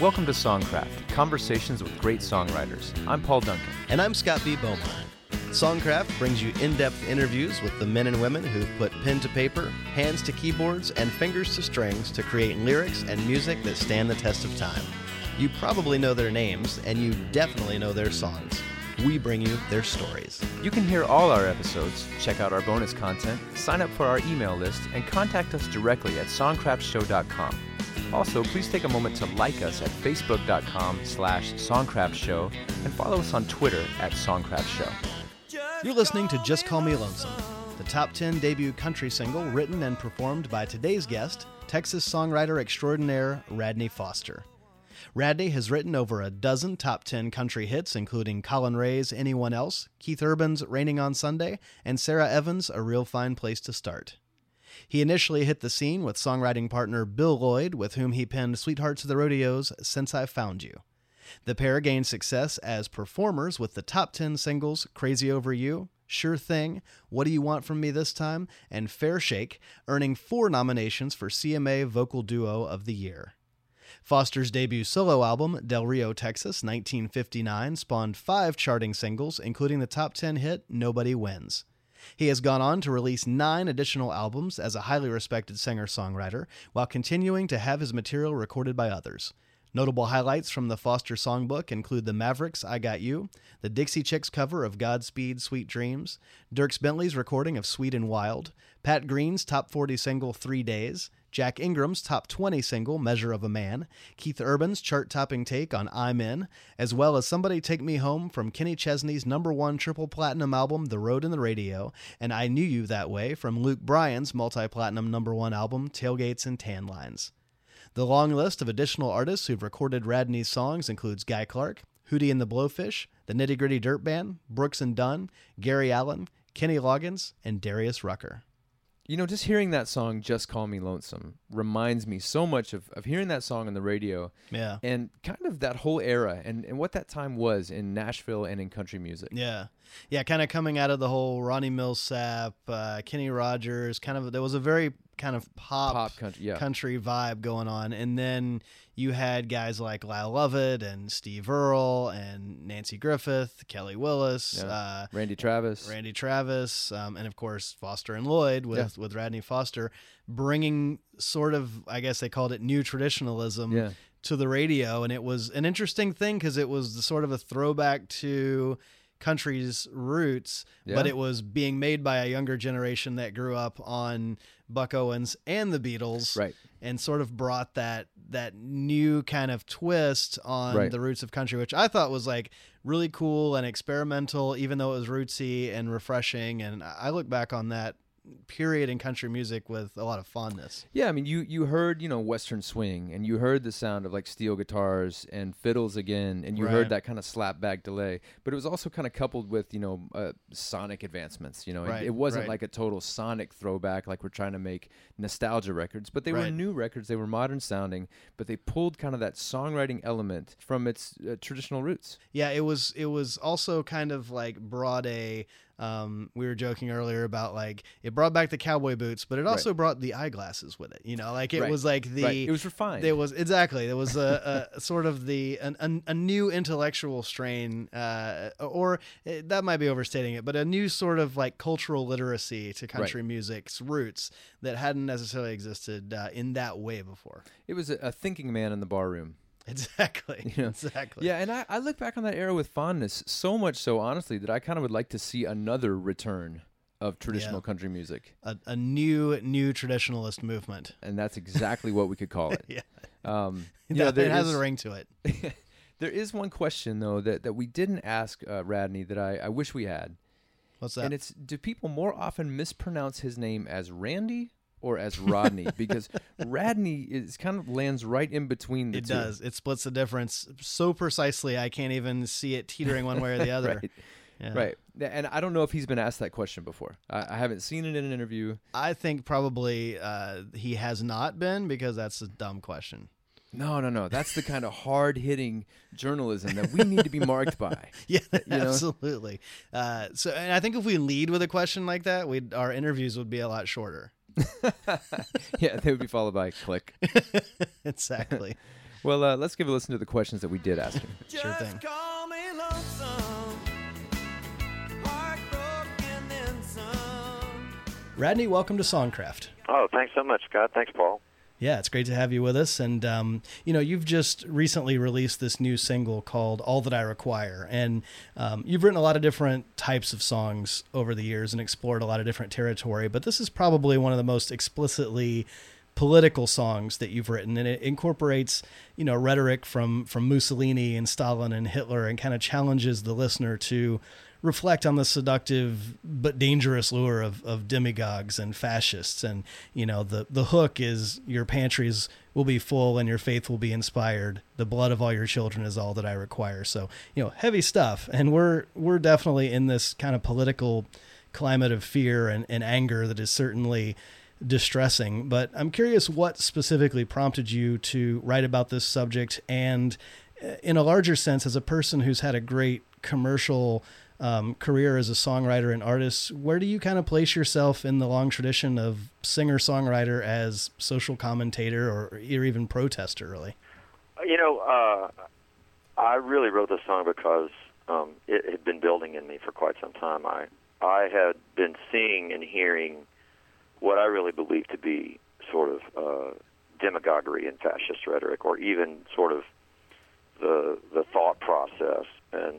Welcome to Songcraft, conversations with great songwriters. I'm Paul Duncan. And I'm Scott B. Beaumont. Songcraft brings you in depth interviews with the men and women who've put pen to paper, hands to keyboards, and fingers to strings to create lyrics and music that stand the test of time. You probably know their names, and you definitely know their songs. We bring you their stories. You can hear all our episodes, check out our bonus content, sign up for our email list, and contact us directly at songcraftshow.com. Also, please take a moment to like us at facebook.com slash songcraftshow and follow us on Twitter at songcraftshow. You're listening to Just Call Me Lonesome, the top 10 debut country single written and performed by today's guest, Texas songwriter extraordinaire Radney Foster. Radney has written over a dozen top 10 country hits, including Collin Raye's Anyone Else, Keith Urban's Raining on Sunday, and Sara Evans' A Real Fine Place to Start. He initially hit the scene with songwriting partner Bill Lloyd, with whom he penned Sweethearts of the Rodeo's Since I Found You. The pair gained success as performers with the top 10 singles Crazy Over You, Sure Thing, What Do You Want From Me This Time, and Fair Shake, earning four nominations for CMA Vocal Duo of the Year. Foster's debut solo album, Del Rio, Texas, 1959, spawned five charting singles, including the top 10 hit Nobody Wins. He has gone on to release nine additional albums as a highly respected singer songwriter, while continuing to have his material recorded by others. Notable highlights from the Foster songbook include the Mavericks' I Got You, the Dixie Chicks cover of Godspeed Sweet Dreams, Dierks Bentley's recording of Sweet and Wild, Pat Green's top 40 single Three Days, Jack Ingram's top 20 single, Measure of a Man, Keith Urban's chart topping take on I'm In, as well as Somebody Take Me Home from Kenny Chesney's number one triple platinum album, The Road and the Radio, and I Knew You That Way from Luke Bryan's multi platinum number one album, Tailgates and Tan Lines. The long list of additional artists who've recorded Radney's songs includes Guy Clark, Hootie and the Blowfish, the Nitty Gritty Dirt Band, Brooks and Dunn, Gary Allan, Kenny Loggins, and Darius Rucker. You know, just hearing that song, Just Call Me Lonesome, reminds me so much of, of hearing that song on the radio. Yeah. And kind of that whole era and, and what that time was in Nashville and in country music. Yeah. Yeah, kind of coming out of the whole Ronnie Milsap, uh, Kenny Rogers, kind of, there was a very kind of pop, Pop country, yeah. country vibe going on. And then you had guys like Lyle Lovett and Steve Earle and Nanci Griffith, Kelly Willis, Yeah. uh, Randy Travis. Randy Travis, um, and of course Foster and Lloyd with, with Radney Foster, bringing sort of, I guess they called it new traditionalism Yeah. to the radio. And it was an interesting thing because it was the sort of a throwback to country's roots, but it was being made by a younger generation that grew up on Buck Owens and the Beatles, Right. And sort of brought that that new kind of twist on Right. the roots of country, which I thought was like really cool and experimental, even though it was rootsy and refreshing. And I look back on that period in country music with a lot of fondness. Yeah, I mean, you you heard you know Western swing, and you heard the sound of like steel guitars and fiddles again, and you Right. heard that kind of slap back delay. But it was also kind of coupled with you know uh, sonic advancements. You know, It- Right, it, wasn't right. like a total sonic throwback like we're trying to make nostalgia records, but they were new records. They were modern sounding, but they pulled kind of that songwriting element from its uh, traditional roots. Yeah, it was it was also kind of like brought a um we were joking earlier about like it brought back the cowboy boots, but it also brought the eyeglasses with it. You know, like it Right. was like the Right. It was refined. It was exactly there was a, a sort of the an, an, a new intellectual strain, uh, or eh, that might be overstating it, but a new sort of like cultural literacy to country music's roots that hadn't necessarily existed uh, in that way before. It was a, a thinking man in the bar room. Exactly. You know? Exactly. Yeah, and I, I look back on that era with fondness, so much so, honestly, that I kind of would like to see another return of traditional Yeah. country music. A, a new new traditionalist movement. And that's exactly what we could call it. Yeah. Um, you Yeah, know, it has is- a ring to it. there is one question, though, that, that we didn't ask uh, Radney that I, I wish we had. What's that? And it's do people more often mispronounce his name as Randy or as Rodney? because Radney is kind of lands right in between the it two. does. It splits the difference so precisely. I can't even see it teetering one way or the other. Right. Yeah. Right. And I don't know if he's been asked that question before. I, I haven't seen it in an interview. I think probably uh, he has not been because that's a dumb question. No, no, no. That's the kind of hard hitting journalism that we need to be marked by. Yeah, know? absolutely. Uh, so, and I think if we lead with a question like that, we our interviews would be a lot shorter. yeah, they would be followed by click. exactly. Well, uh, let's give a listen to the questions that we did ask him. Sure thing. call me lonesome, heartbroken then some. Radney, welcome to Songcraft. Oh, thanks so much, Scott. Thanks, Paul. Yeah, it's great to have you with us. And, um, you know, you've just recently released this new single called All That I Require. And um, you've written a lot of different types of songs over the years and explored a lot of different territory. But this is probably one of the most explicitly political songs that you've written. And it incorporates, you know, rhetoric from, from Mussolini and Stalin and Hitler and kind of challenges the listener to reflect on the seductive but dangerous lure of, of demagogues and fascists. And, you know, the, the hook is your pantries will be full and your faith will be inspired. The blood of all your children is all that I require. So, you know, heavy stuff. And we're, we're definitely in this kind of political climate of fear and, and anger that is certainly distressing. But I'm curious what specifically prompted you to write about this subject and, uh, in a larger sense, as a person who's had a great commercial um, career as a songwriter and artist, where do you kind of place yourself in the long tradition of singer songwriter as social commentator or, or even protester, really? You know, uh, I really wrote this song because um, it had been building in me for quite some time. I I had been seeing and hearing what I really believe to be sort of uh, demagoguery and fascist rhetoric, or even sort of the the thought process and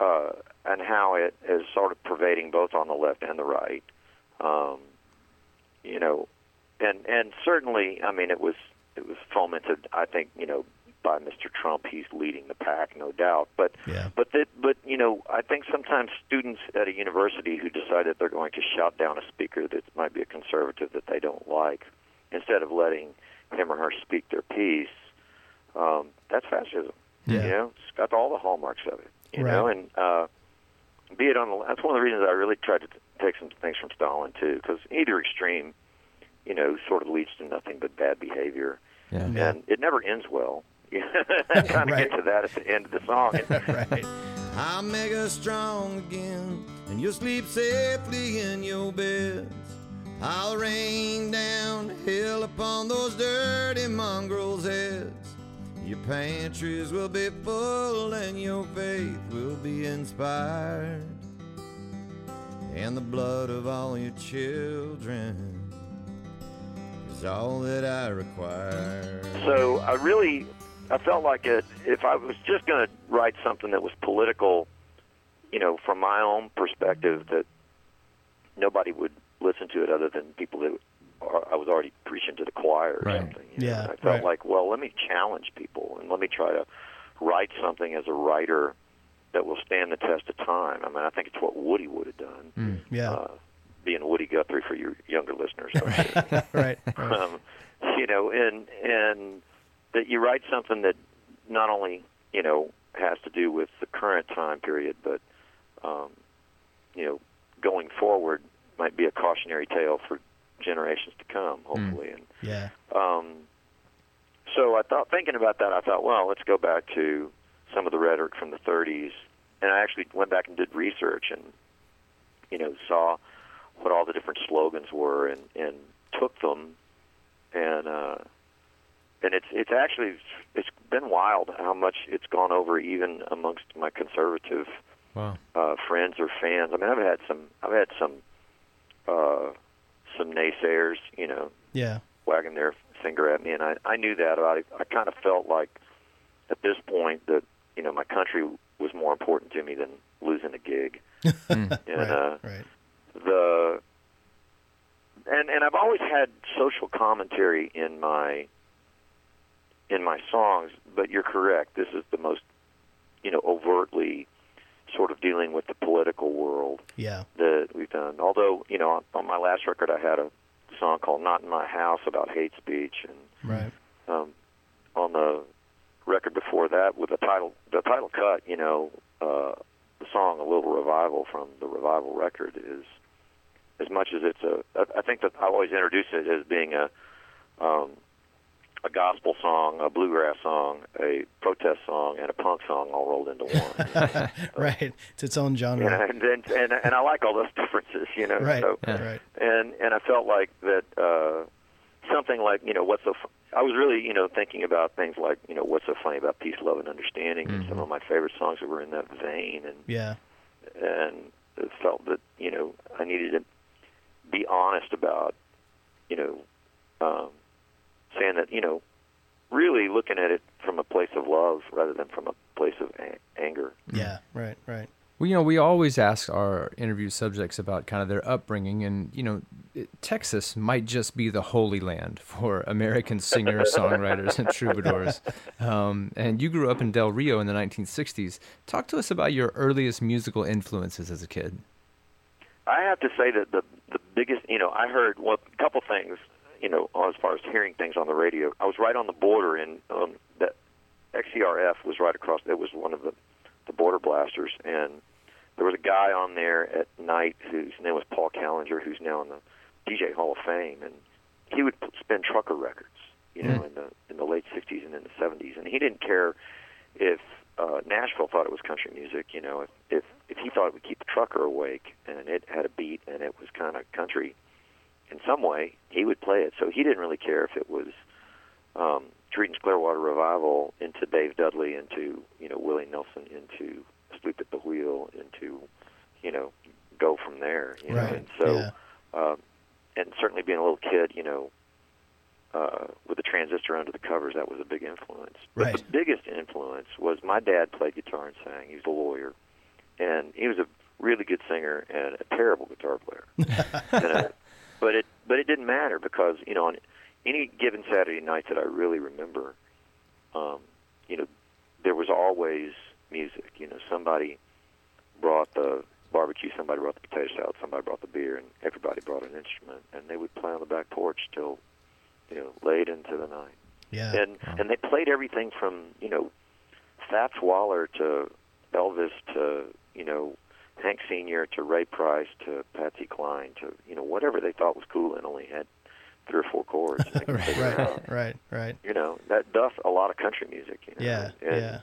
uh, and how it is sort of pervading both on the left and the right. Um, you know, and and certainly, I mean, it was it was fomented. I think you know by Mr. Trump. He's leading the pack, no doubt. But Yeah. but that but you know, I think sometimes students at a university who decide that they're going to shout down a speaker that might be a conservative that they don't like, instead of letting him or her speak their piece, um, that's fascism. Yeah. You know, it's got all the hallmarks of it. You Right. know, and uh, be it on the that's one of the reasons I really tried to t- take some things from Stalin too, because either extreme, you know, sort of leads to nothing but bad behavior, Yeah. Yeah. and it never ends well. I kind of Right. get to that at the end of the song. right. I'll make us strong again, and you'll sleep safely in your beds. I'll rain down hell upon those dirty mongrels' heads. Your pantries will be full, and your faith will be inspired. And the blood of all your children is all that I require. so I really, I felt like it. If I was just going to write something that was political, you know, from my own perspective, that nobody would listen to it other than people that I was already preaching to the choir or Right. something. you know. Yeah, And I felt right. like, well, let me challenge people and let me try to write something as a writer that will stand the test of time. I mean, I think it's what Woody would have done. Mm. Yeah. Uh, being Woody Guthrie for your younger listeners. right. right. um, you know, and and that you write something that not only you know has to do with the current time period, but um, you know, going forward might be a cautionary tale for generations to come, hopefully. And Yeah. um, so I thought, thinking about that, I thought, well, let's go back to some of the rhetoric from the 30s, and I actually went back and did research and you know saw what all the different slogans were and and took them and uh and it's it's actually it's been wild how much it's gone over even amongst my conservative Wow. uh friends or fans. I mean I've had some I've had some uh some naysayers, you know, Yeah. wagging their finger at me, and I, I knew that about it. I kind of felt like at this point that you know my country was more important to me than losing a gig, and right. uh, right. the and and I've always had social commentary in my in my songs, but you're correct. This is the most you know overtly sort of dealing with the political world Yeah. that we've done. Although, you know, on, my last record, I had a song called "Not in My House" about hate speech, and Right. um, on the record before that, with the title the title cut, you know, uh, the song "A Little Revival" from the Revival record is as much as it's a. I- think that I always introduce it as being a um, a gospel song, a bluegrass song, a protest song, and a punk song all rolled into one. right. It's its own genre. You know, and and and I like all those differences, you know. Right. So, Yeah. Right. and and I felt like that uh, something like you know what's so. F- I was really you know thinking about things like you know what's so funny about peace, love, and understanding, and some of my favorite songs that were in that vein, and Yeah. and it felt that you know I needed to be honest about you know um, saying that you know really looking at it from a place of love rather than from a place of a- anger. Yeah. Right. Right. Well, you know, we always ask our interview subjects about kind of their upbringing, and you know, Texas might just be the holy land for American singers, songwriters, and troubadours. Um, and you grew up in Del Rio in the 1960s. Talk to us about your earliest musical influences as a kid. I have to say that the the biggest, you know, I heard well, a couple things, you know, as far as hearing things on the radio. I was right on the border, and um, that XERF was right across. It was one of the the border blasters, and there was a guy on there at night whose name was Paul Kallinger, who's now in the DJ Hall of Fame, and he would spin trucker records, you know, in the in the late '60s and in the '70s, and he didn't care if uh, Nashville thought it was country music. You know, if, if if he thought it would keep the trucker awake and it had a beat and it was kind of country in some way, he would play it. So he didn't really care if it was um, Creedence Clearwater Revival into Dave Dudley, into you know Willie Nelson, into Asleep at the Wheel, into you know go from there. You know, Right. and so yeah. um, and certainly being a little kid, you know, uh, with the transistor under the covers, that was a big influence. But Right. the biggest influence was my dad played guitar and sang. He was a lawyer, and he was a really good singer and a terrible guitar player. and, but it but it didn't matter because you know on any given Saturday night that I really remember, um, you know, there was always music. You know, somebody brought the barbecue, somebody brought the potato salad, somebody brought the beer, and everybody brought an instrument, and they would play on the back porch till you know late into the night. Yeah. And and they played everything from you know Fats Waller to Elvis to you know Hank Senior to Ray Price to Patsy Cline to you know whatever they thought was cool and only had three or four chords. and they could right. Right. Right. Right. You know that does a lot of country music. You know? Yeah. And, Yeah.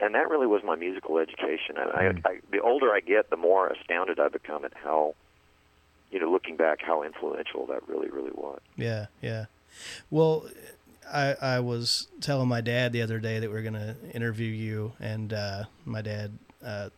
and that really was my musical education. And Mm. I, I, the older I get, the more astounded I become at how, you know, looking back, how influential that really, really was. Yeah, yeah. Well, I I was telling my dad the other day that we are going to interview you, and uh, my dad, uh,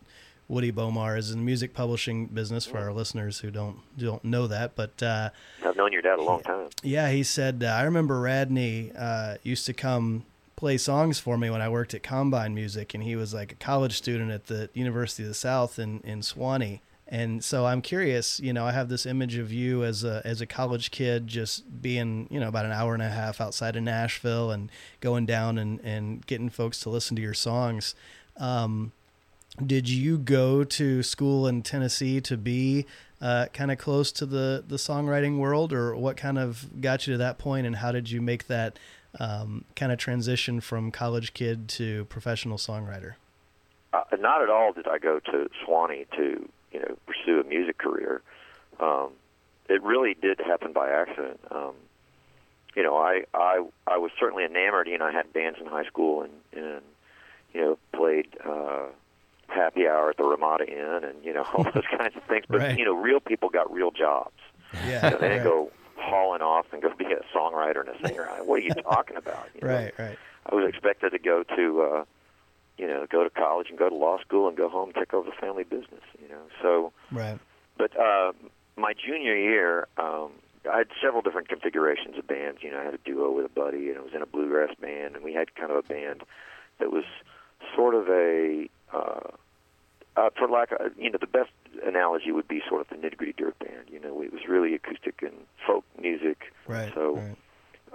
Woody Bomar, is in the music publishing business. For our listeners who don't don't know that, but uh, I've known your dad a long time. yeah, he said uh, I remember Radney uh, used to come play songs for me when I worked at Combine Music, and he was like a college student at the University of the South in in Sewanee. And so I'm curious, you know, I have this image of you as a as a college kid just being, you know, about an hour and a half outside of Nashville and going down and, and getting folks to listen to your songs. Um, did you go to school in Tennessee to be uh, kind of close to the, the songwriting world, or what kind of got you to that point, and how did you make that um, kind of transition from college kid to professional songwriter? Uh, not at all did I go to Sewanee to, you know, pursue a music career. Um, it really did happen by accident. Um, you know, I, I I was certainly enamored. You know, I had bands in high school and and you know played uh, happy hour at the Ramada Inn and you know all those kinds of things. But Right. you know, real people got real jobs. Yeah, know, they didn't right, go hauling off and go be a songwriter and a singer. What are you talking about? You know? right, right. I was expected to go to, uh, you know, go to college and go to law school and go home and take over the family business. You know, so Right. but uh, my junior year, um, I had several different configurations of bands. You know, I had a duo with a buddy, and I was in a bluegrass band, and we had kind of a band that was sort of a, uh, uh, for lack of, you know, the best analogy would be sort of the nitty gritty dirt band. You know, it was really acoustic and folk music. Right. So right.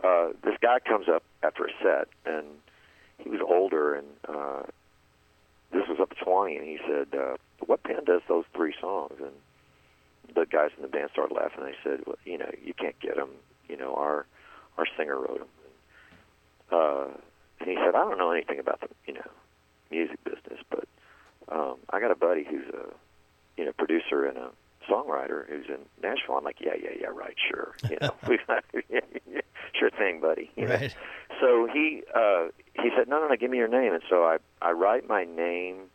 uh, this guy comes up after a set, and he was older, and uh, this was up at Sewanee, and he said, uh, "What band does those three songs?" And the guys in the band started laughing. They said, well, "You know, you can't get them. You know, our our singer wrote them." Uh, and he said, "I don't know anything about the you know music business, but um, I got a buddy who's a you know producer and a songwriter who's in Nashville." I'm like, "Yeah, yeah, yeah, right, sure. You know, yeah, yeah, sure thing, buddy." You know? Right. so he uh, he said, no, no, no, give me your name. And so I I write my name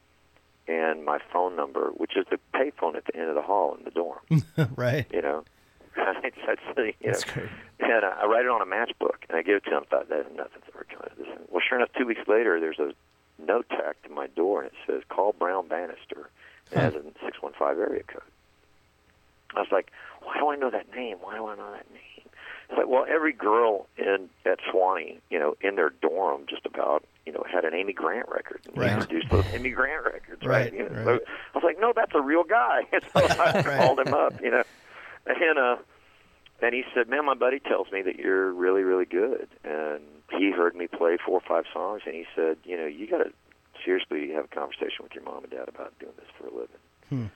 and my phone number, which is the payphone at the end of the hall in the dorm. right. You know, that's, you know, That's great. and I write it on a matchbook and I give it to him. Thought that nothing's ever coming. Well, sure enough, two weeks later, there's a note tacked to my door and it says, "Call Brown Bannister." It has a six one five area code. I was like, "Why do I know that name? Why do I know that name?" It's like, well, every girl in at Sewanee, you know, in their dorm, just about, you know, had an Amy Grant record. And Right. Introduced those Amy Grant records, Right, right? You know, right. So I was like, no, that's a real guy. And so I Right. called him up, you know, and uh, and he said, man, my buddy tells me that you're really, really good, and he heard me play four or five songs, and he said, you know, you got to seriously have a conversation with your mom and dad about doing this for a living. Hmm.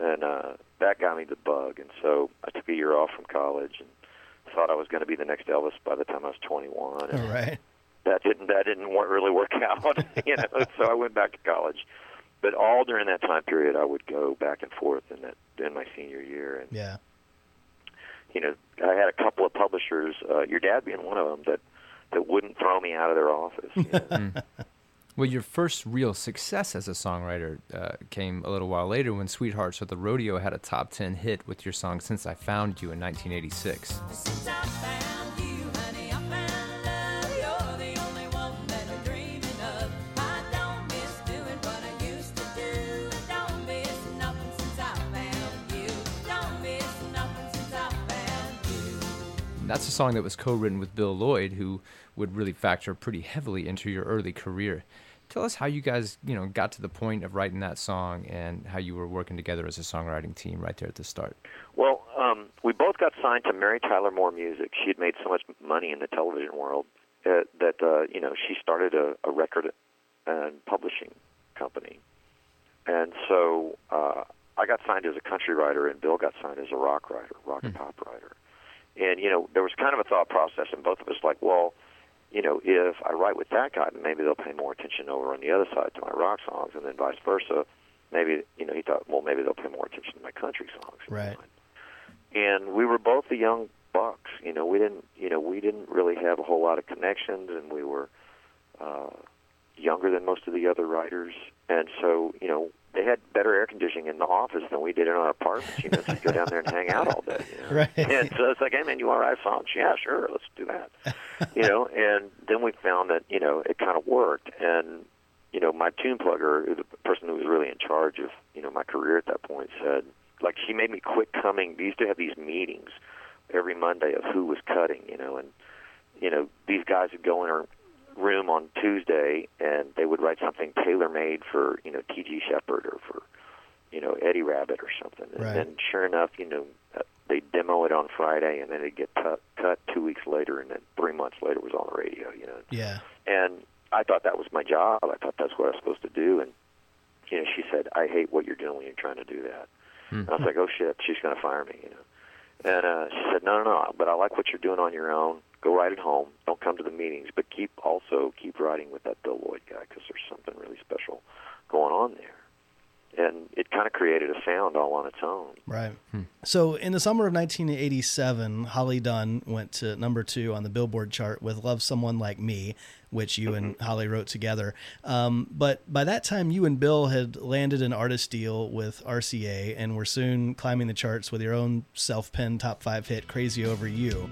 And uh, that got me the bug, and so I took a year off from college and thought I was going to be the next Elvis by the time I was 21. And All right. that didn't that didn't really work out, you know. So I went back to college, but all during that time period, I would go back and forth in that in my senior year, and Yeah. You know, I had a couple of publishers, uh, your dad being one of them, that that wouldn't throw me out of their office. You know? Well, your first real success as a songwriter uh, came a little while later when Sweethearts of the Rodeo had a top 10 hit with your song Since I Found You in 1986. That's a song that was co written with Bill Lloyd, who would really factor pretty heavily into your early career. Tell us how you guys, you know, got to the point of writing that song and how you were working together as a songwriting team right there at the start. Well, um, we both got signed to Mary Tyler Moore Music. She had made so much money in the television world uh, that uh, you know she started a, a record and publishing company, and so uh, I got signed as a country writer, and Bill got signed as a rock writer, rock and pop writer. And you know there was kind of a thought process, and both of us like, well, you know, if I write with that guy, maybe they'll pay more attention over on the other side to my rock songs, and then vice versa. Maybe you know he thought, well, maybe they'll pay more attention to my country songs. Right. And we were both the young bucks. You know, we didn't. You know, we didn't really have a whole lot of connections, and we were uh, younger than most of the other writers. And so, you know, they had better air conditioning in the office than we did in our apartments. You know, so go down there and hang out all day. You know? Right. And so it's like, hey man, you want to write songs? Yeah, sure, let's do that. you know, and then we found that you know it kind of worked, and you know, my tune plugger, the person who was really in charge of you know my career at that point, said like she made me quit coming. We used to have these meetings every Monday of who was cutting, you know, and you know these guys would go in room on Tuesday and they would write something tailor made for you know T.G. Sheppard or for you know Eddie Rabbitt or something, and Right. then sure enough, you know uh, they demo it on Friday and then it'd get cut, cut two weeks later, and then three months later it was on the radio, you know Yeah. and I thought that was my job. I thought that's what I was supposed to do. And you know, she said, "I hate what you're doing when you're trying to do that." And I was like, "Oh shit, she's going to fire me," you know. And uh, she said, "No, no, no, but I like what you're doing on your own. Go write at home. Don't come to the meetings, but keep also keep writing with that Bill Lloyd guy because there's something really special going on there." And it kind of created a sound all on its own. Right. So in the summer of 1987, Holly Dunn went to number two on the Billboard chart with "Love Someone Like Me," which you and Holly wrote together. Um, but by that time, you and Bill had landed an artist deal with RCA and were soon climbing the charts with your own self-penned top five hit, "Crazy Over You."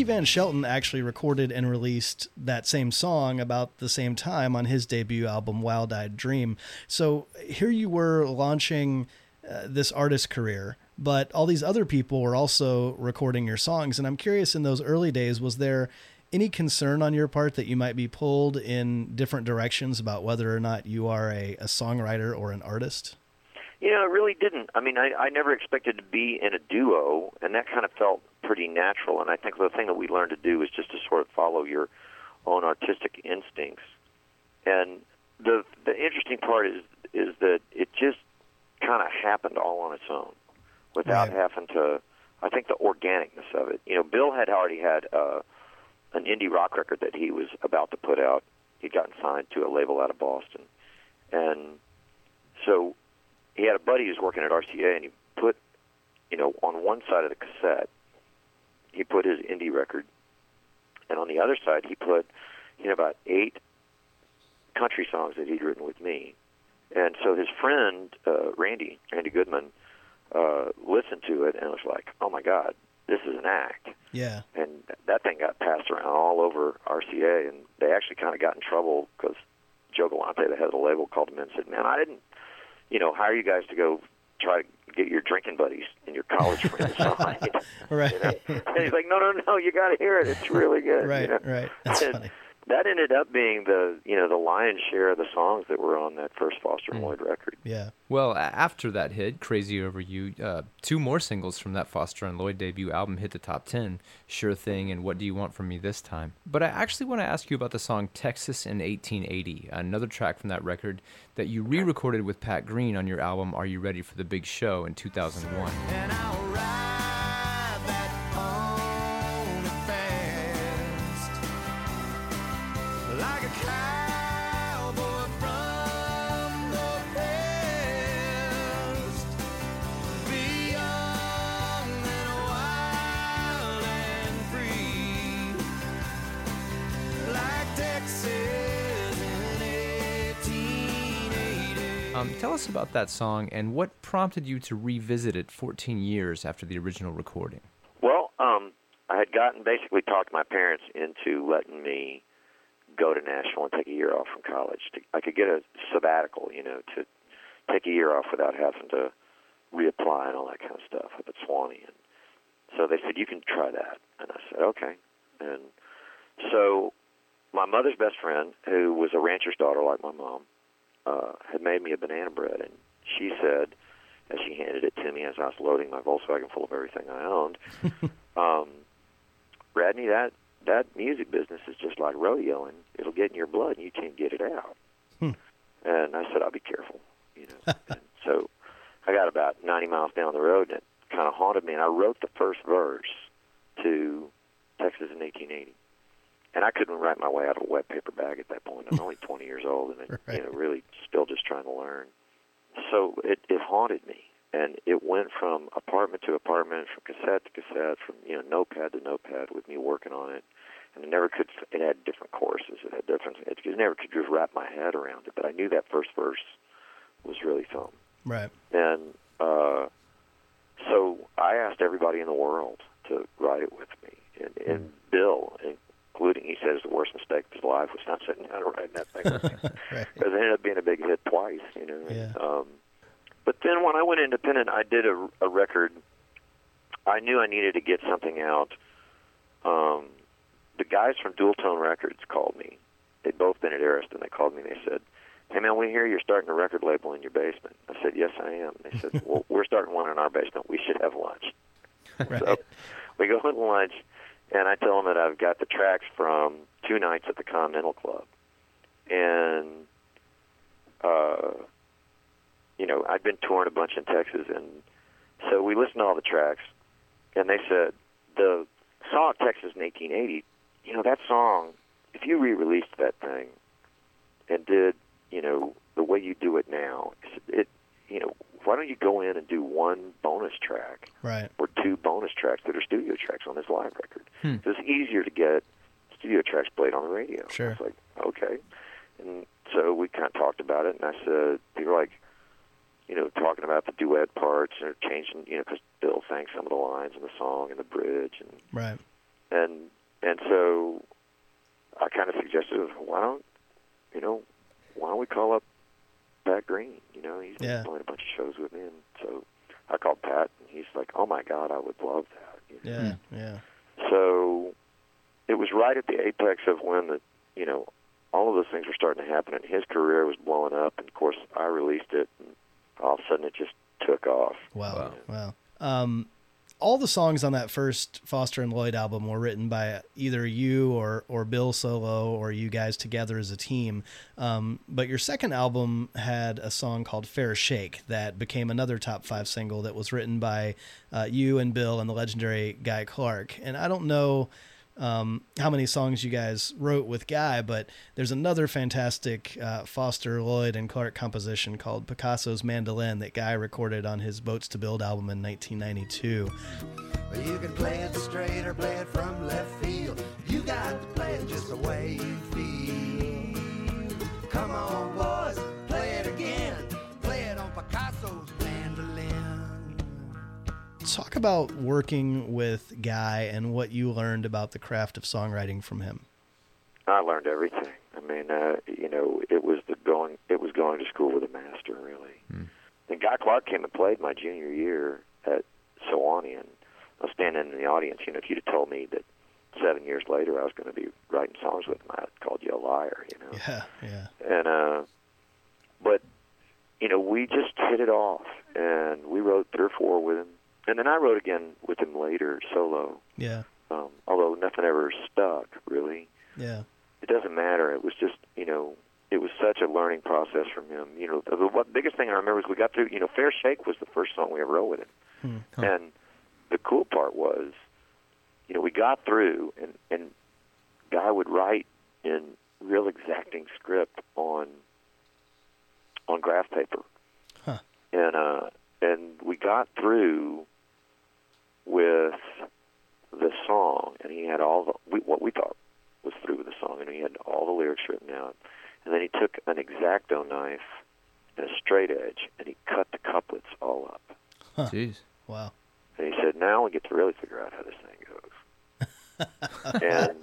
Ricky Van Shelton actually recorded and released that same song about the same time on his debut album, Wild Eyed Dream. So here you were launching uh, this artist career, but all these other people were also recording your songs. And I'm curious, in those early days, was there any concern on your part that you might be pulled in different directions about whether or not you are a, a songwriter or an artist? You know, it really didn't. I mean, I, I never expected to be in a duo, and that kind of felt pretty natural. And I think the thing that we learned to do is just to sort of follow your own artistic instincts. And the the interesting part is is that it just kind of happened all on its own without Right. having to. I think the organicness of it. You know, Bill had already had uh, an indie rock record that he was about to put out. He'd gotten signed to a label out of Boston, and so he had a buddy who was working at RCA, and he put, you know, on one side of the cassette, he put his indie record, and on the other side, he put, you know, about eight country songs that he'd written with me. And so his friend, uh, Randy, Randy Goodman, uh, listened to it and was like, oh my God, this is an act. Yeah. And that thing got passed around all over RCA, and they actually kind of got in trouble because Joe Galante, the head of the label, called him in and said, man, I didn't, you know, hire you guys to go try to get your drinking buddies and your college friends signed. Right. You know? And he's like, no, no, no, you got to hear it. It's really good. Right. you know? Right. That's And funny. That ended up being the, you know, the lion's share of the songs that were on that first Foster and Lloyd record. Yeah. Well, after that hit, Crazy Over You, uh, two more singles from that Foster and Lloyd debut album hit the top 10 Sure Thing and What Do You Want From Me This Time. But I actually want to ask you about the song Texas in 1880, another track from that record that you re recorded with Pat Green on your album Are You Ready for the Big Show in 2001. Um, tell us about that song and what prompted you to revisit it 14 years after the original recording. Well, um, I had gotten basically talked my parents into letting me go to Nashville and take a year off from college. To, I could get a sabbatical, you know, to take a year off without having to reapply and all that kind of stuff up at Sewanee. And so they said, you can try that. And I said, okay. And so my mother's best friend, who was a rancher's daughter like my mom, uh, had made me a banana bread. And she said, as she handed it to me as I was loading my Volkswagen full of everything I owned, um, Radney, that that music business is just like rodeoing. It'll get in your blood, and you can't get it out. Hmm. And I said, I'll be careful, you know. and so I got about 90 miles down the road, and it kind of haunted me. And I wrote the first verse to Texas in 1880, and I couldn't write my way out of a wet paper bag at that point. I'm only 20 years old, and it, Right. you know, really still just trying to learn. So it it haunted me, and it went from apartment to apartment, from cassette to cassette, from you know notepad to notepad with me working on it. And it never could. It had different choruses. It had different. It, it never could just wrap my head around it. But I knew that first verse was really something. Right. And uh, so I asked everybody in the world to write it with me, and, and Bill, including, he says the worst mistake of his life was not sitting down and writing that thing Right. because it ended up being a big hit twice, you know. Yeah. Um, but then when I went independent, I did a, a record. I knew I needed to get something out. Um, the guys from Dualtone Records called me. They'd both been at Arista. They called me and they said, "Hey man, we hear you're starting a record label in your basement." I said, "Yes, I am." They said, "Well, we're starting one in our basement. We should have lunch." Right. So we go to lunch, and I tell them that I've got the tracks from two nights at the Continental Club, and uh, you know I'd been touring a bunch in Texas, and so we listened to all the tracks, and they said the song Texas in 1880. You know that song, if you re-released that thing and did you know the way you do it now, it you know why don't you go in and do one bonus track Right. or two bonus tracks that are studio tracks on this live record. Hmm. So it's easier to get studio tracks played on the radio. Sure. It's like, okay. And so we kind of talked about it, and I said, they were like, you know, talking about the duet parts or changing, you know, because Bill sang some of the lines in the song and the bridge, and Right. and and so I kind of suggested, why don't, you know, why don't we call up Pat Green? You know, he's been Yeah. playing a bunch of shows with me, and so I called Pat, and he's like, oh my God, I would love that. You know? Yeah. Yeah. So it was right at the apex of when the, you know, all of those things were starting to happen, and his career was blowing up, and of course I released it, and all of a sudden it just took off. Wow. Wow. Wow. Um, all the songs on that first Foster and Lloyd album were written by either you or or Bill solo or you guys together as a team. Um, but your second album had a song called "Fair Shake" that became another top five single that was written by uh, you and Bill and the legendary Guy Clark. And I don't know um, how many songs you guys wrote with Guy, but there's another fantastic uh, Foster, Lloyd, and Clark composition called Picasso's Mandolin that Guy recorded on his Boats to Build album in 1992. Well, you can play it straight or play it from left field. You got to play it just the way you feel. Come on, Talk about working with Guy and what you learned about the craft of songwriting from him. I learned everything. I mean, uh, you know, it was the going. It was going to school with a master, really. And Guy Clark came and played my junior year at Sewanee, and I was standing in the audience. You know, if you'd have told me that seven years later I was going to be writing songs with him, I'd have called you a liar. You know. Yeah, yeah. and uh but you know we just hit it off and we wrote three or four with him and then i wrote again with him later solo. Yeah, um although nothing ever stuck really. Yeah, it doesn't matter. It was just you know it was such a learning process from him. You know the, the biggest thing i remember is we got through you know fair shake was the first song we ever wrote with him. Hmm. and the cool part was you know we got through and and guy would write in real exacting script on on graph paper. Huh. and uh and we got through with the song and he had all the we, what we thought was through with the song and he had all the lyrics written out and then he took an exacto knife and a straight edge and he cut the couplets all up Jeez. wow. and he said, now we get to really figure out how this thing goes. and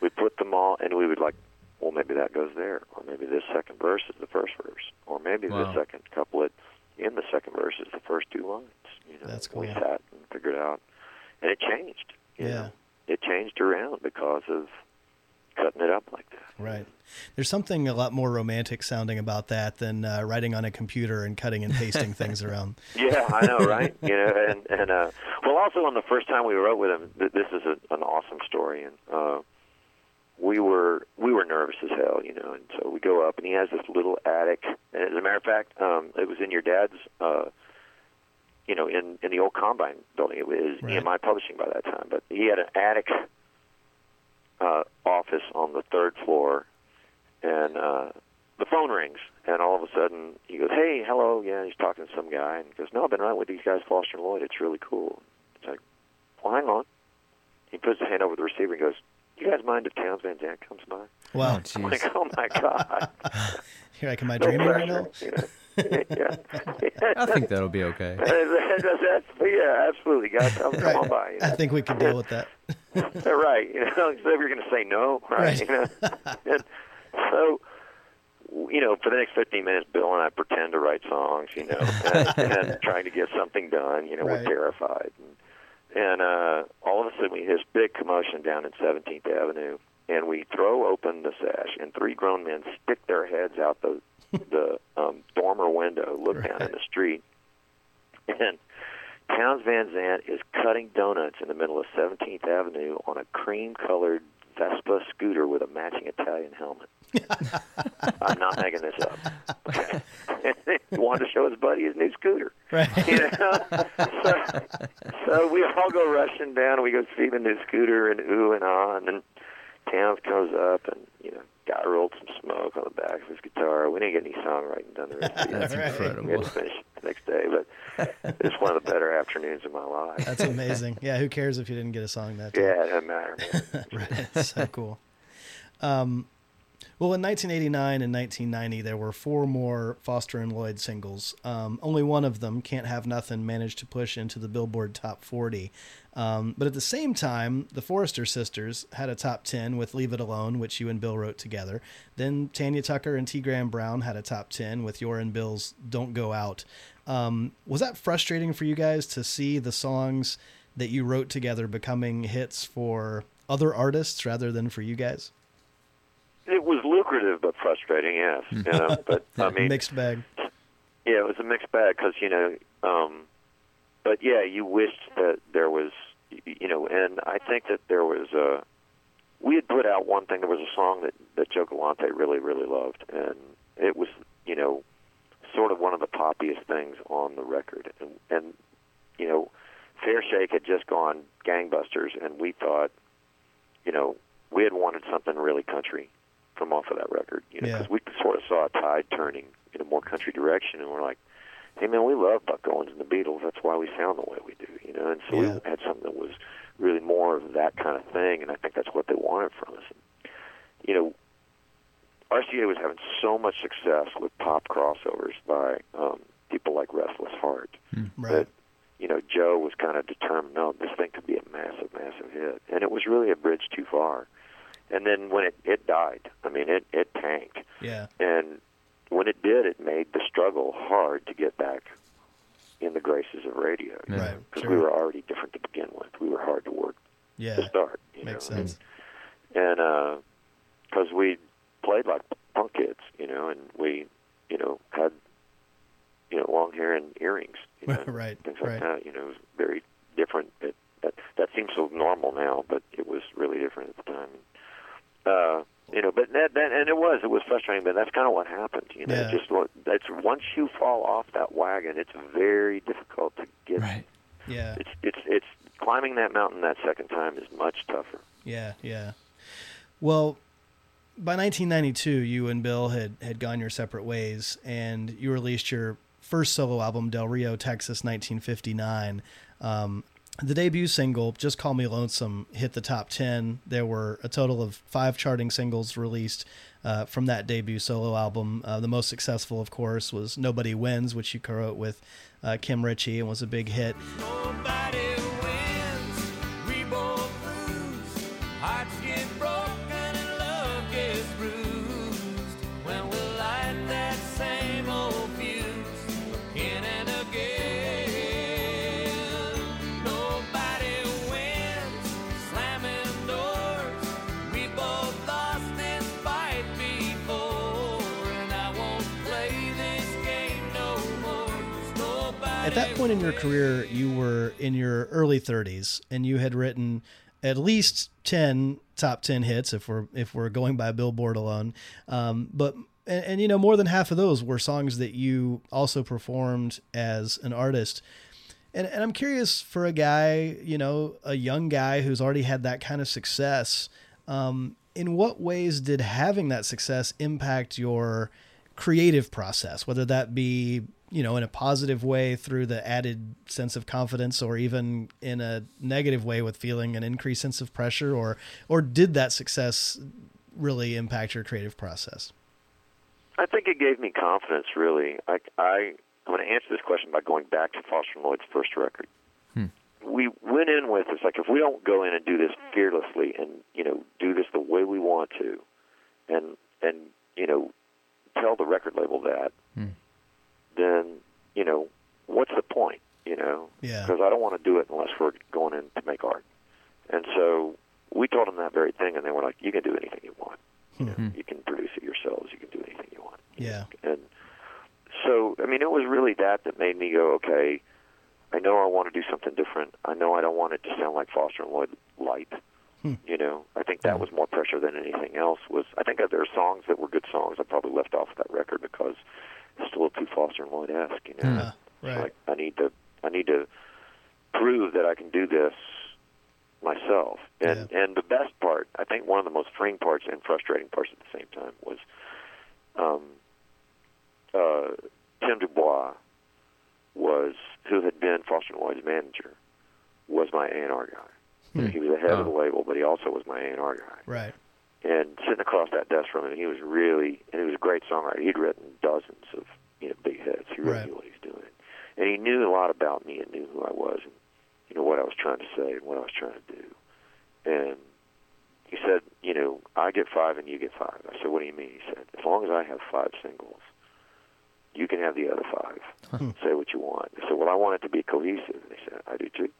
we put them all, and we would like, well, maybe that goes there, or maybe this second verse is the first verse, or maybe Wow. the second couplet in the second verse is the first two lines. You know, That's We cool. sat and figured out, and it changed. Yeah. know. it changed around because of cutting it up like that. Right. There's something a lot more romantic sounding about that than uh, writing on a computer and cutting and pasting things around. Yeah, I know, right? you know, and and uh, well, also on the first time we wrote with him, th- this is a, an awesome story, and uh, we were we were nervous as hell, you know, and so we go up, and he has this little attic, and as a matter of fact, um, it was in your dad's, uh, you know, in in the old combine building. It was Right. EMI Publishing by that time, but he had an attic uh, office on the third floor, and uh, the phone rings, and all of a sudden he goes, "Hey, hello." Yeah, he's talking to some guy, and he goes, "No, I've been writing with these guys, Foster and Lloyd. It's really cool." It's like, "Well, hang on." He puts his hand over the receiver and goes, "You guys mind if Townes Van Zandt comes by?" Wow. Oh, I'm like, "Oh my god!" Here, like, am I No dreaming right now? yeah, I think that'll be okay. that's, that's, yeah, absolutely. Guys, come, come on by. You I think we can deal with that. right. You know, instead of you're going to say no, right? Right. You know, and so you know, for the next 15 minutes, Bill and I pretend to write songs, you know, and, and trying to get something done. You know, Right. we're terrified, and, and uh, all of a sudden we hear this big commotion down in 17th Avenue, and we throw open the sash, and three grown men stick their heads out the the um, dormer window, look down in the street, and Townes Van Zandt is cutting donuts in the middle of 17th Avenue on a cream-colored Vespa scooter with a matching Italian helmet. I'm not making this up. He wanted to show his buddy his new scooter. Right. You know? so, so we all go rushing down and we go see the new scooter and ooh and ah and then Townes comes up and, you know, guy rolled some smoke on the back of his guitar. We didn't get any songwriting done the rest of the That's Right. incredible. we had to finish the next day, but it's one of the better afternoons of my life. That's amazing. Yeah, who cares if you didn't get a song that day? yeah, it doesn't matter, man. right. So cool. Um, well, in 1989 and 1990, there were four more Foster and Lloyd singles. Um, only one of them, Can't Have Nothing, managed to push into the Billboard Top 40. Um, but at the same time, the Forester sisters had a top 10 with Leave It Alone, which you and Bill wrote together. Then Tanya Tucker and T. Graham Brown had a top 10 with your and Bill's Don't Go Out. Um, was that frustrating for you guys to see the songs that you wrote together becoming hits for other artists rather than for you guys? It was lucrative but frustrating, yes. You know, but I mean, Mixed bag. yeah, it was a mixed bag because you know, um, but yeah, you wished that there was, you know, and I think that there was a. We had put out one thing. There was a song that that Joe Galante really, really loved, and it was, you know, sort of one of the poppiest things on the record. And, and you know, Fair Shake had just gone gangbusters, and we thought, you know, we had wanted something really country from off of that record, you know, Yeah. because we sort of saw a tide turning in a more country direction, and we're like, hey man, we love Buck Owens and the Beatles. That's why we sound the way we do, you know. And so Yeah. we had something that was really more of that kind of thing, and I think that's what they wanted from us. And, you know, RCA was having so much success with pop crossovers by um, people like Restless Heart Right. that you know Joe was kind of determined. No, this thing could be a massive, massive hit, and it was really a bridge too far. And then when it it died, I mean, it it tanked, Yeah. and when it did, it made the struggle hard to get back in the graces of radio. Yeah. Right. Because Sure. we were already different to begin with. We were hard to work to start. You Makes know? sense. and because we played like punk kids, you know, and we, you know, had, you know, long hair and earrings, you know, Right, things like right. that. You know, it was very different. It, that that seems so normal now, but it was really different at the time. Uh, you know, but that, that and it was it was frustrating, but that's kind of what happened. You know, Yeah. just that's once you fall off that wagon, it's very difficult to get. Right. Yeah. It's it's it's climbing that mountain that second time is much tougher. Yeah, yeah. Well, by 1992, you and Bill had had gone your separate ways, and you released your first solo album, Del Rio, Texas, 1959. Um, the debut single, "Just Call Me Lonesome," hit the top 10. There were a total of five charting singles released uh, from that debut solo album. Uh, the most successful, of course, was "Nobody Wins," which you co-wrote with uh, Kim Richey and was a big hit. Point in your career, you were in your early 30s, and you had written at least 10 top 10 hits if we're if we're going by Billboard alone. Um, but and, and you know more than half of those were songs that you also performed as an artist. And, and I'm curious for a guy, you know, a young guy who's already had that kind of success. Um, in what ways did having that success impact your creative process, whether that be, you know, in a positive way through the added sense of confidence or even in a negative way with feeling an increased sense of pressure or, or did that success really impact your creative process? I think it gave me confidence. Really, I, I I'm going to answer this question by going back to Foster and Lloyd's first record. Hmm. We went in with it's like if we don't go in and do this fearlessly and you know do this the way we want to, and and you know tell the record label that, hmm. Then you know what's the point? You know, Yeah. because I don't want to do it unless we're going in to make art. And so we told them that very thing, and they were like, "You can do anything you want. You, know, you can produce it yourselves. You can do anything you want." Yeah. And so, I mean, it was really that that made me go, "Okay, I know I want to do something different. I know I don't want it to sound like Foster and Lloyd light." Hmm. You know, I think that was more pressure than anything else. Was I think that there are songs that were good songs I probably left off that record because it's still too Foster and Lloyd esque. You know, Uh, right. like I need to I need to prove that I can do this myself. And and the best part, I think one of the most freeing parts and frustrating parts at the same time was um, uh, Tim DuBois was who had been Foster and Lloyd's manager was my A&R guy. He was the head of the Oh. label, but he also was my A&R guy Right. And sitting across that desk from him, he was really, and he was a great songwriter. He'd written dozens of you know big hits. He really Right. knew what he was doing, and he knew a lot about me and knew who I was, and you know what I was trying to say and what I was trying to do. And he said, you know, I get five and you get five. I said, what do you mean? He said, as long as I have five singles, you can have the other five. Hmm. Say what you want. I said, well, I want it to be cohesive. And they said, I do too.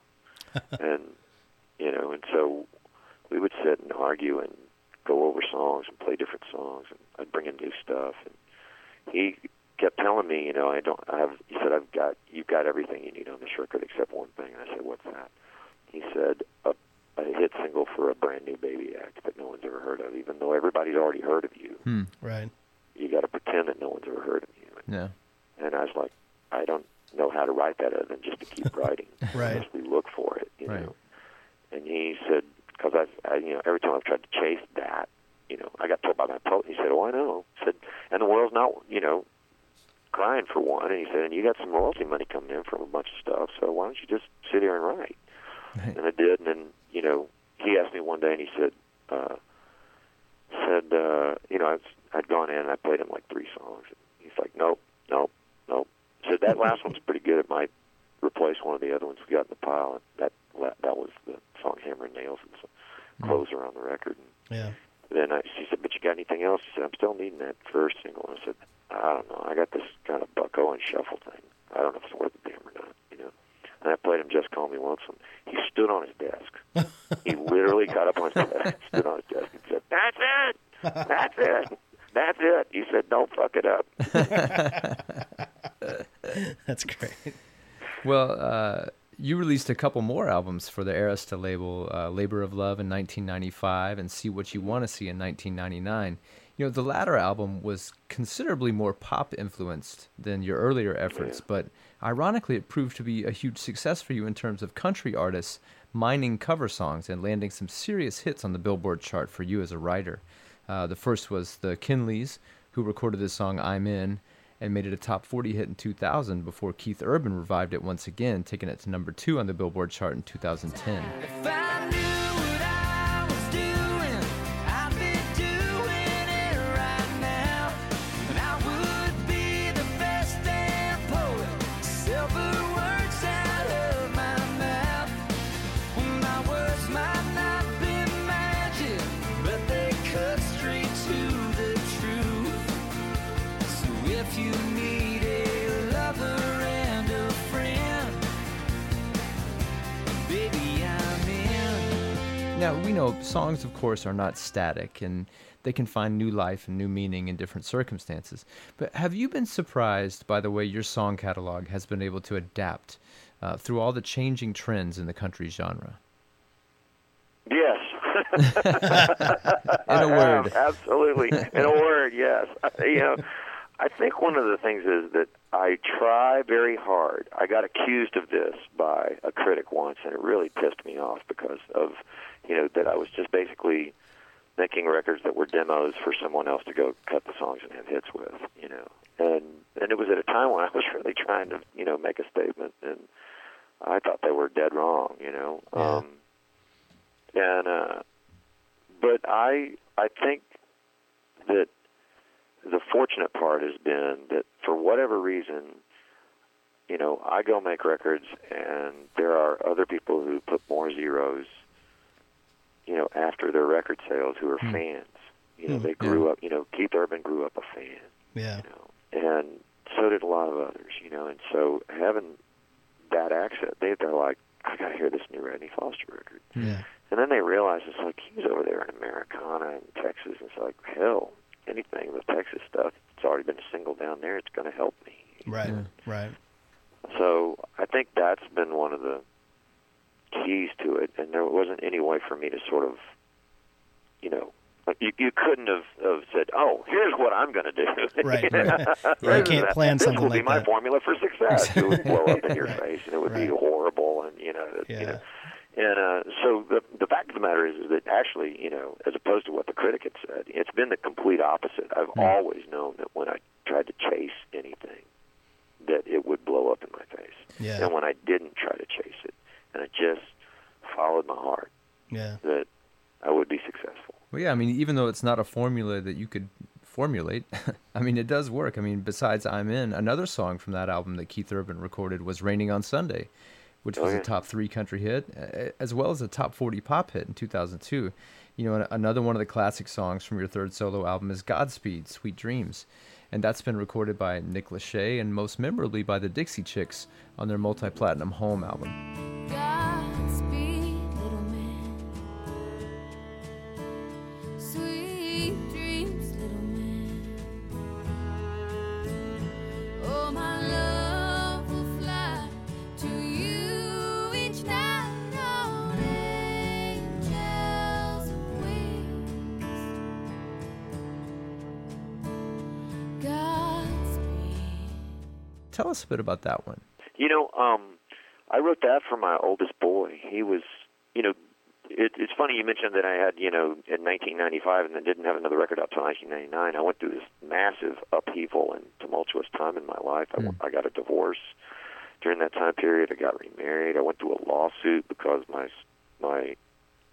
and you know, and so we would sit and argue and go over songs and play different songs, and I'd bring in new stuff. And he kept telling me, you know, I don't. I have. He said, I've got. You've got everything you need on this record except one thing. And I said, what's that? He said, a, a hit single for a brand new baby act that no one's ever heard of, even though everybody's already heard of you. Hmm. Right. You got to pretend that no one's ever heard of you. Yeah. And I was like, I don't know how to write that other than just to keep writing. Right. Honestly, look for it. You Right. know. And he said, because I've, I, you know, every time I've tried to chase that, you know, I got told by my poet. He said, "Oh, I know." He said, and the world's not, you know, crying for one. And he said, and you got some royalty money coming in from a bunch of stuff. So why don't you just sit here and write? Right. And I did. And then, you know, he asked me one day, and he said, uh, said, uh, you know, I was, I'd gone in and I played him like three songs. He's like, nope, nope, nope. Said that last one's pretty good. It might replace one of the other ones we got in the pile. And that la- that was the song "Hammer and Nails." It's a closer on the record. Yeah. Then I, she said, "But you got anything else?" She said, "I'm still needing that first single." And I said, "I don't know. I got this kind of Buck Owens shuffle thing. I don't know if it's worth the damn or not." You know. And I played him "Just Call Me Once," and He stood on his desk. he literally got up on his desk, stood on his desk, and said, "That's it. That's it. That's it." He said, "Don't fuck it up." That's great. Well, uh, you released a couple more albums for the Arista label, uh, Labor of Love in 1995 and See What You Want to See in 1999. You know, the latter album was considerably more pop influenced than your earlier efforts, but ironically, it proved to be a huge success for you in terms of country artists mining cover songs and landing some serious hits on the Billboard chart for you as a writer. Uh, the first was the Kinleys, who recorded the song I'm In and made it a top 40 hit in 2000 before Keith Urban revived it once again, taking it to number two on the Billboard chart in 2010. Now, we know songs, of course, are not static and they can find new life and new meaning in different circumstances. But have you been surprised by the way your song catalog has been able to adapt uh, through all the changing trends in the country genre? Yes. In a word. have, absolutely. In a word, yes. You know, I think one of the things is that I try very hard. I got accused of this by a critic once, and it really pissed me off because of, you know, that I was just basically making records that were demos for someone else to go cut the songs and have hits with, you know. And and it was at a time when I was really trying to, you know, make a statement, and I thought they were dead wrong, you know. Yeah. Um, and uh, but I I think that the fortunate part has been that for whatever reason, you know, I go make records, and there are other people who put more zeros, you know, after their record sales who are fans. You know, Hmm. they grew up. You know, Keith Urban grew up a fan Yeah. you know, and so did a lot of others, you know, and so having that accent, they they're like, I gotta hear this new Radney Foster record, Yeah. and then they realize it's like he was over there in Americana and Texas, and it's like hell, anything with Texas stuff, it's already been a single down there, it's gonna help me. Right. Yeah. Right. So I think that's been one of the keys to it, and there wasn't any way for me to sort of, you know. You, you couldn't have, have said, "Oh, here's what I'm going to do." Right, right. Yeah, you can't plan this something will be like my that. formula for success. It would blow up in your Right, face, and it would be horrible, and you know, Yeah. you know. And uh, so the the fact of the matter is, is that actually, you know, as opposed to what the critic had said, it's been the complete opposite. I've Hmm. always known that when I tried to chase anything, that it would blow up in my face. Yeah. And when I didn't try to chase it, and I just followed my heart, Yeah. that I would be successful. Well, yeah, I mean, even though it's not a formula that you could formulate, I mean, it does work. I mean, besides I'm In, another song from that album that Keith Urban recorded was Raining on Sunday, which Oh, was yeah. a top three country hit, as well as a top 40 pop hit in 2002. You know, another one of the classic songs from your third solo album is Godspeed, Sweet Dreams. And that's been recorded by Nick Lachey and most memorably by the Dixie Chicks on their multi platinum Home album. Tell us a bit about that one. You know, um, I wrote that for my oldest boy. He was, you know, it, it's funny you mentioned that I had, you know, in 1995 and then didn't have another record out till 1999. I went through this massive upheaval and tumultuous time in my life. I, Hmm. I got a divorce during that time period. I got remarried. I went through a lawsuit because my my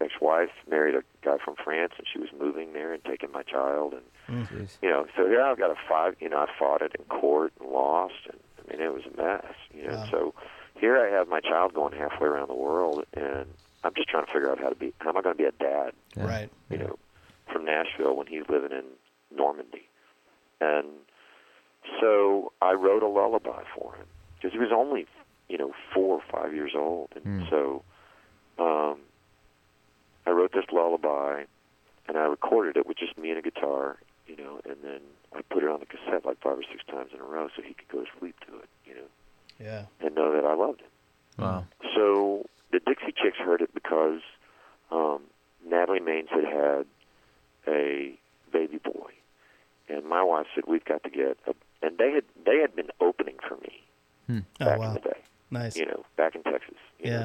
ex-wife married a guy from France and she was moving there and taking my child and Jeez. you know, so here I've got a five. You know, I fought it in court and lost, and I mean it was a mess. You know, Wow. so here I have my child going halfway around the world, and I'm just trying to figure out how to be. How am I going to be a dad? Yeah. Right. You know, from Nashville when he's living in Normandy, and so I wrote a lullaby for him because he was only, you know, four or five years old, and Hmm. so um, I wrote this lullaby, and I recorded it with just me and a guitar, you know, and then I put it on the cassette like five or six times in a row so he could go to sleep to it, you know, Yeah. and know that I loved him. Wow. So the Dixie Chicks heard it because um, Natalie Maines had had a baby boy, and my wife said we've got to get a, and they had they had been opening for me Oh back in wow. the day, Nice. you know, back in Texas. You Yeah. know,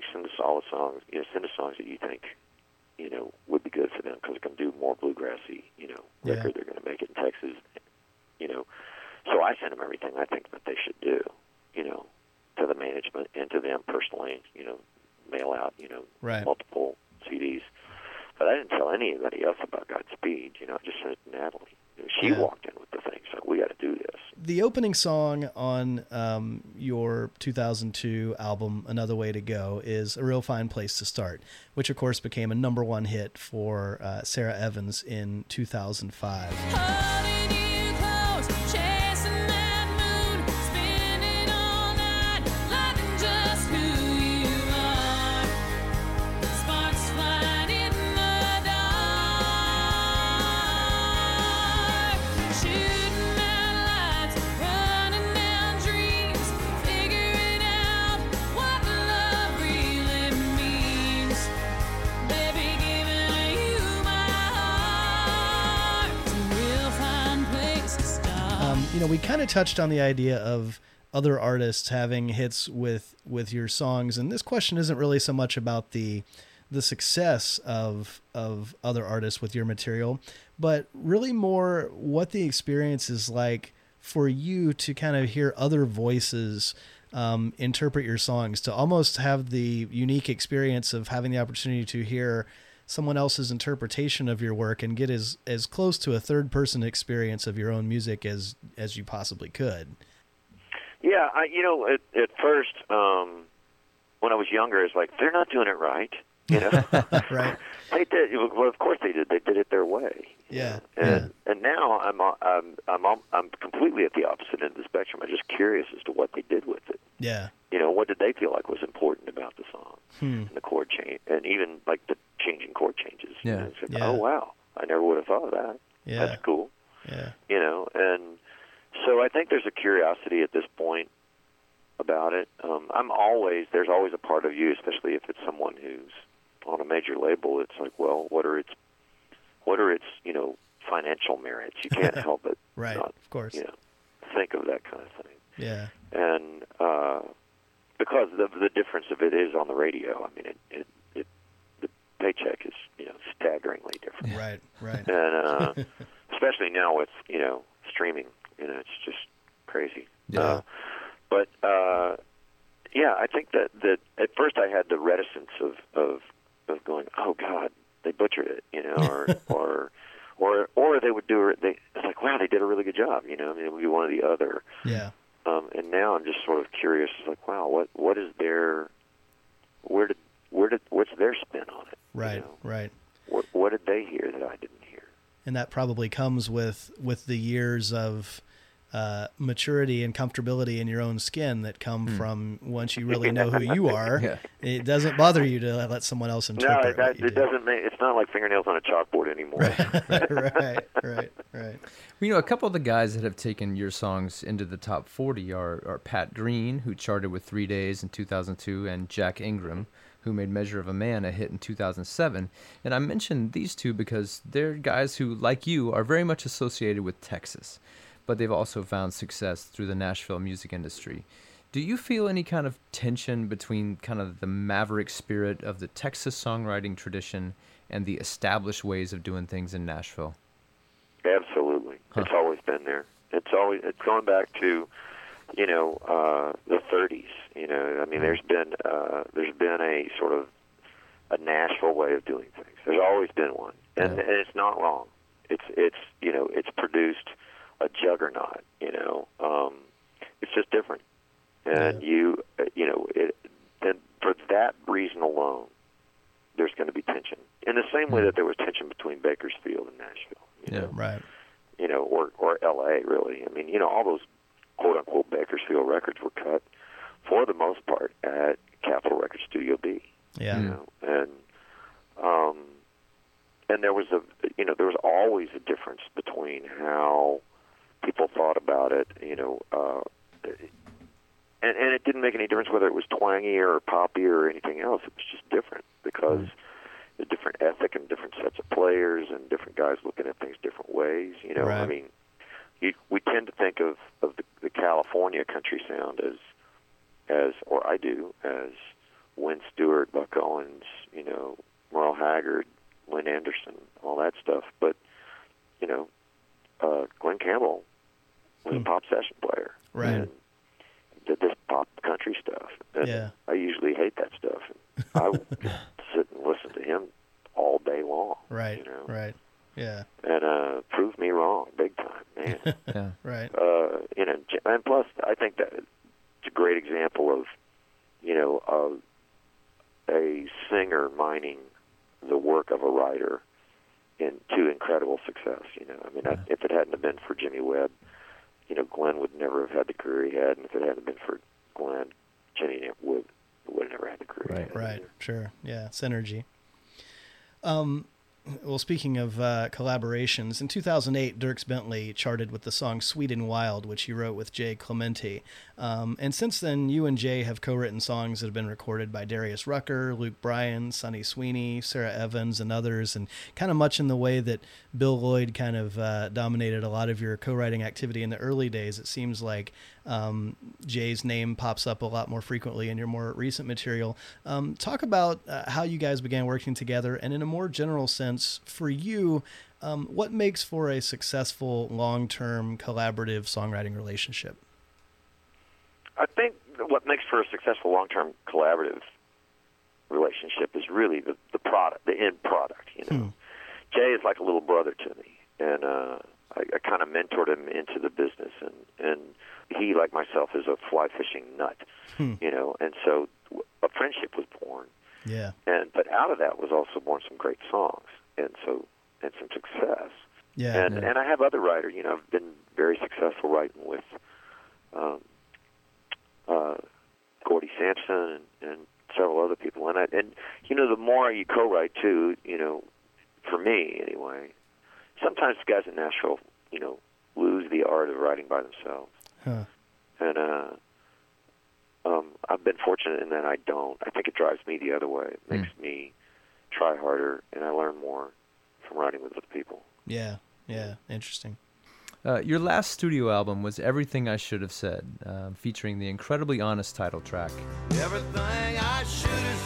like, send us all the songs, you know, send us songs that you think, you know, would be good for them because they're going to do more bluegrassy, you know, Yeah. record. They're going to make it in Texas, you know. So I sent them everything I think that they should do, you know, to the management and to them personally, you know, mail out, you know, Right. multiple CDs. But I didn't tell anybody else about Godspeed. You know, I just sent it to Natalie. You know, she Yeah. walked in with the thing, so we got to do this. The opening song on um, your 2002 album, Another Way to Go, is A Real Fine Place to Start, which of course became a number one hit for uh, Sara Evans in 2005. Holding touched on the idea of other artists having hits with with your songs, and this question isn't really so much about the the success of of other artists with your material, but really more what the experience is like for you to kind of hear other voices um, interpret your songs, to almost have the unique experience of having the opportunity to hear someone else's interpretation of your work and get as as close to a third person experience of your own music as as you possibly could. Yeah, I, you know, at, at first, um, when I was younger, it's like they're not doing it right. You know, Right. they did. Well, of course they did. They did it their way. Yeah. And and now I'm uh, I'm I'm I'm completely at the opposite end of the spectrum. I'm just curious as to what they did with it. Yeah. You know, what did they feel like was important about the song Hmm. and the chord change, and even like the changing chord changes. You Yeah. know, it's like, Yeah. Oh wow, I never would have thought of that. Yeah. That's cool Yeah. you know and so i think there's a curiosity at this point about it um i'm always there's always a part of you especially if it's someone who's on a major label it's like well what are its what are its you know financial merits you can't help but Right. not Of course. you know think of that kind of thing Yeah. and uh because the the difference of it is on the radio i mean it it, it the paycheck is you know staggeringly different Right. Right. and uh, especially now with you know streaming, You know, it's just crazy. Yeah. Uh, but uh, yeah, I think that that at first I had the reticence of of of going, oh God, they butchered it, you know, or or or or they would do it. They it's like, wow, they did a really good job, you know. I mean, it would be one or the other. Yeah. Um, and now I'm just sort of curious. It's like, wow, what what is their where did where did what's their spin on it? you Right. know? Right. What what did they hear that I didn't hear? and that probably comes with with the years of uh, maturity and comfortability in your own skin that come from once you really know who you are. Yeah. It doesn't bother you to let someone else No, interpret. that, what you it do. doesn't make. It's not like fingernails on a chalkboard anymore. right, right, right. Well, you know, a couple of the guys that have taken your songs into the top 40 are, are Pat Green, who charted with Three Days in 2002, and Jack Ingram, who made Measure of a Man a hit in 2007. And I mentioned these two because they're guys who, like you, are very much associated with Texas, but they've also found success through the Nashville music industry. Do you feel any kind of tension between kind of the maverick spirit of the Texas songwriting tradition and the established ways of doing things in Nashville? Absolutely, Huh. it's always been there. It's always it's going back to, you know, uh, the 30s. You know, I mean, there's been uh, there's been a sort of a Nashville way of doing things. There's always been one, and, Yeah. and it's not wrong. It's it's you know it's produced a juggernaut. You know, um, it's just different, and you uh, you know it. Then for that reason alone, there's going to be tension. In the same way that there was tension between Bakersfield and Nashville. You Yeah. know? Right. you know, or or L.A. Really. I mean, you know, all those quote unquote Bakersfield records were cut for the most part at Capitol Records Studio B. Yeah. You know, and um, and there was a you know there was always a difference between how people thought about it. You know. Uh, and, and it didn't make any difference whether it was twangy or poppy or anything else. It was just different because a different ethic and different sets of players and different guys looking at things different ways. You know, I mean, you, we tend to think of of the, the California country sound as as, or I do, as Wynn Stewart, Buck Owens, you know, Merle Haggard, Lynn Anderson, all that stuff. But you know, uh, Glen Campbell was Hmm. a pop session player, Right. And did this pop country stuff. And Yeah. I usually hate that stuff. And I would sit and listen to him all day long. Right. You know? Right. Yeah. And uh, prove me wrong, big time, man. Yeah. Right. uh, you know, and plus, I think that it's a great example of, you know, of a singer mining the work of a writer into incredible success. You know, I mean, I, if it hadn't have been for Jimmy Webb, you know, Glen would never have had the career he had, and if it hadn't been for Glen, Jimmy would would have never had the career. he Right. had Right. either. Sure. Yeah. Synergy. Um, well, speaking of uh, collaborations, in 2008, Dierks Bentley charted with the song "Sweet and Wild," which he wrote with Jay Clementi. Um, and since then, you and Jay have co-written songs that have been recorded by Darius Rucker, Luke Bryan, Sunny Sweeney, Sara Evans, and others, and kind of much in the way that Bill Lloyd kind of uh, dominated a lot of your co-writing activity in the early days. It seems like um, Jay's name pops up a lot more frequently in your more recent material. Um, talk about uh, how you guys began working together, and in a more general sense, for you, um, what makes for a successful long-term collaborative songwriting relationship? I think what makes for a successful long-term collaborative relationship is really the the product, the end product. You know, Jay is like a little brother to me, and uh, I, I kind of mentored him into the business, and and he, like myself, is a fly fishing nut. You know, and so a friendship was born, Yeah, and but out of that was also born some great songs, and so and some success. yeah, and and I have other writers. You know, I've been very successful writing with um, uh, Gordie Sampson and, and several other people. And I and you know, the more you co-write too, you know, for me anyway, sometimes guys in Nashville, you know, lose the art of writing by themselves. Huh. And uh, um, I've been fortunate in that I don't. I think it drives me the other way. It makes me try harder, and I learn more from writing with other people. yeah, yeah. Interesting. Uh, your last studio album was Everything I Should Have Said, uh, featuring the incredibly honest title track. Everything I should have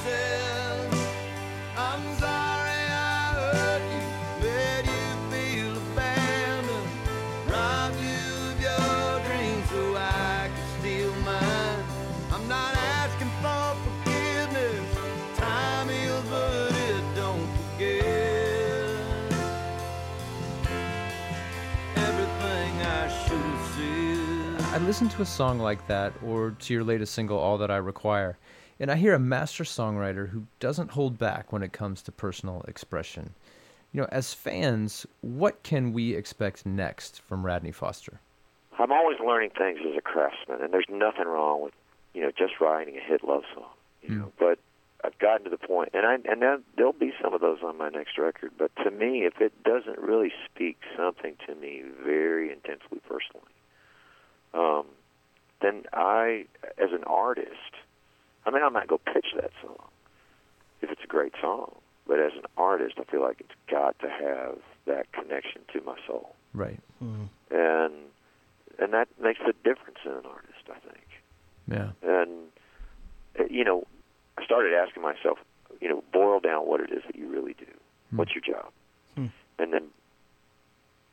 listen to a song like that or to your latest single, All That I Require, and I hear a master songwriter who doesn't hold back when it comes to personal expression. You know, as fans, what can we expect next from Radney Foster? I'm always learning things as a craftsman, and there's nothing wrong with you know just writing a hit love song. You hmm. know, but I've gotten to the point, and I and then there'll be some of those on my next record. But to me, if it doesn't really speak something to me very intensely personally, um, then I, as an artist, I mean, I might go pitch that song if it's a great song. But as an artist, I feel like it's got to have that connection to my soul Right. and and that makes a difference in an artist, I think. Yeah. And uh, you know, I started asking myself, you know, boil down what it is that you really do. What's your job? And then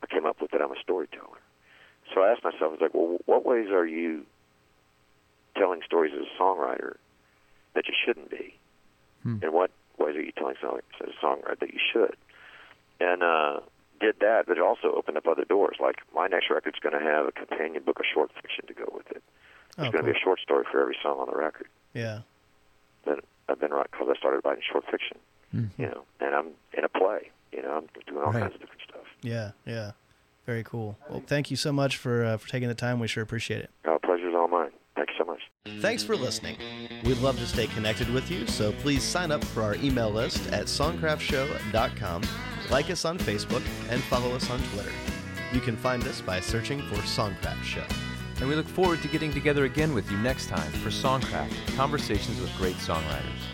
I came up with that I'm a storyteller. So I asked myself, I was like, well, what ways are you telling stories as a songwriter that you shouldn't be? And what ways are you telling stories as a songwriter that you should? And uh, did that, but it also opened up other doors. Like my next record's going to have a companion book of short fiction to go with it. There's Oh, going to cool. be a short story for every song on the record. Yeah. Then I've been right because I started writing short fiction, you know, and I'm in a play. You know, I'm doing all Right. kinds of different stuff. Yeah. Yeah. Very cool. Well, thank you so much for uh, for taking the time. We sure appreciate it. Uh, pleasure's all mine. Thank you so much. Thanks for listening. We'd love to stay connected with you, so please sign up for our email list at songcraftshow.com, like us on Facebook, and follow us on Twitter. You can find us by searching for Songcraft Show. And we look forward to getting together again with you next time for Songcraft Conversations with Great Songwriters.